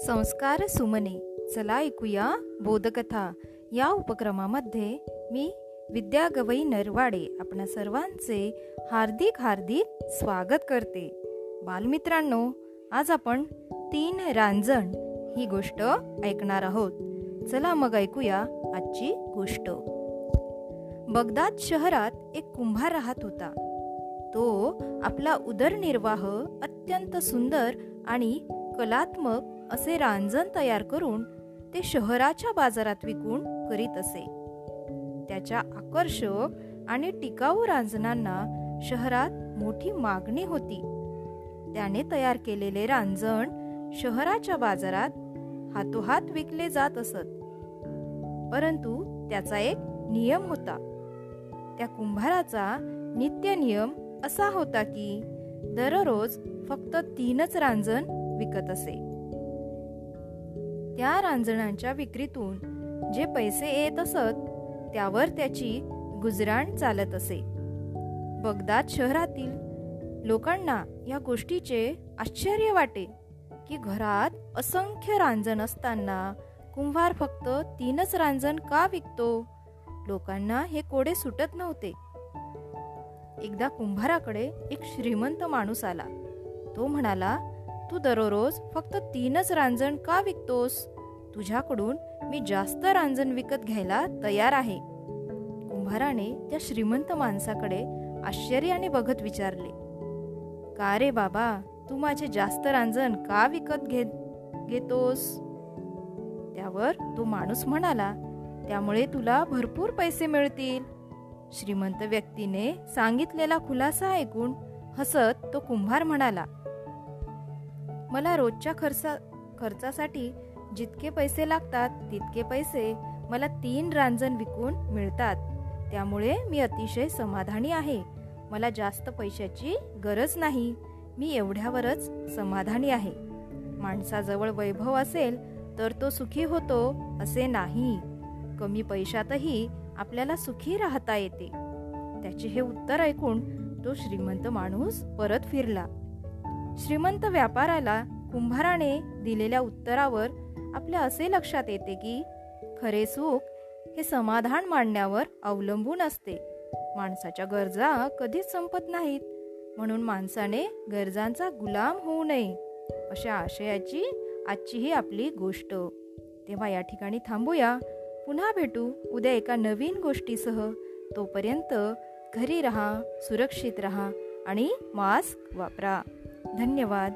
संस्कार सुमने. चला ऐकूया बोधकथा. या उपक्रमामध्ये मी विद्या गवई नरवाडे आपणा सर्वांचे हार्दिक हार्दिक स्वागत करते. बालमित्रांनो आज आपण तीन रांजण ही गोष्ट ऐकणार आहोत. चला मग ऐकूया आजची गोष्ट. बगदाद शहरात एक कुंभार राहत होता. तो आपला उदरनिर्वाह अत्यंत सुंदर आणि कलात्मक असे रांजण तयार करून ते शहराच्या बाजारात विकून करीत असे. त्याच्या आकर्षक आणि टिकाऊ रांजणांना शहरात मोठी मागणी होती. त्याने तयार केलेले रांजण शहराच्या बाजारात हातोहात विकले जात असत. परंतु त्याचा एक नियम होता. त्या कुंभाराचा नित्य नियम असा होता की दररोज फक्त तीनच रांजण विकत असे. त्या रांजणांच्या विक्रीतून जे पैसे येत असत त्यावर त्याची गुजराण चालत असे. बगदाद शहरातील लोकांना या गोष्टीचे आश्चर्य वाटे की घरात असंख्य रांजण असताना कुंभार फक्त तीनच रांजण का विकतो? लोकांना हे कोडे सुटत नव्हते. एकदा कुंभाराकडे एक श्रीमंत माणूस आला. तो म्हणाला तू दररोज फक्त तीनच रांजण का विकतोस? तुझ्याकडून मी जास्त रांजण विकत घ्यायला तयार आहे. कुंभाराने त्या श्रीमंत माणसाकडे आश्चर्याने बघत विचारले. का रे बाबा तू माझे जास्त रांजण का विकत घेत घेतोस? त्यावर तो माणूस म्हणाला त्यामुळे तुला भरपूर पैसे मिळतील. श्रीमंत व्यक्तीने सांगितलेला खुलासा ऐकून हसत तो कुंभार म्हणाला मला रोजच्या खर्चा खर्चासाठी जितके पैसे लागतात तितके पैसे मला तीन रांजण विकून मिळतात. त्यामुळे मी अतिशय समाधानी आहे. मला जास्त पैशाची गरज नाही. मी एवढ्यावरच समाधानी आहे. माणसाजवळ वैभव असेल तर तो सुखी होतो असे नाही. कमी पैशातही आपल्याला सुखी राहता येते. त्याचे हे उत्तर ऐकून तो श्रीमंत माणूस परत फिरला. श्रीमंत व्यापाराला कुंभाराने दिलेल्या उत्तरावर आपल्या असे लक्षात येते की खरे सुख हे समाधान मांडण्यावर अवलंबून असते. माणसाच्या गरजा कधीच संपत नाहीत. म्हणून माणसाने गरजांचा गुलाम होऊ नये अशा आशयाची आजची ही आपली गोष्ट. तेव्हा या ठिकाणी थांबूया. पुन्हा भेटू उद्या एका नवीन गोष्टीसह. तोपर्यंत घरी रहा सुरक्षित रहा आणि मास्क वापरा. धन्यवाद.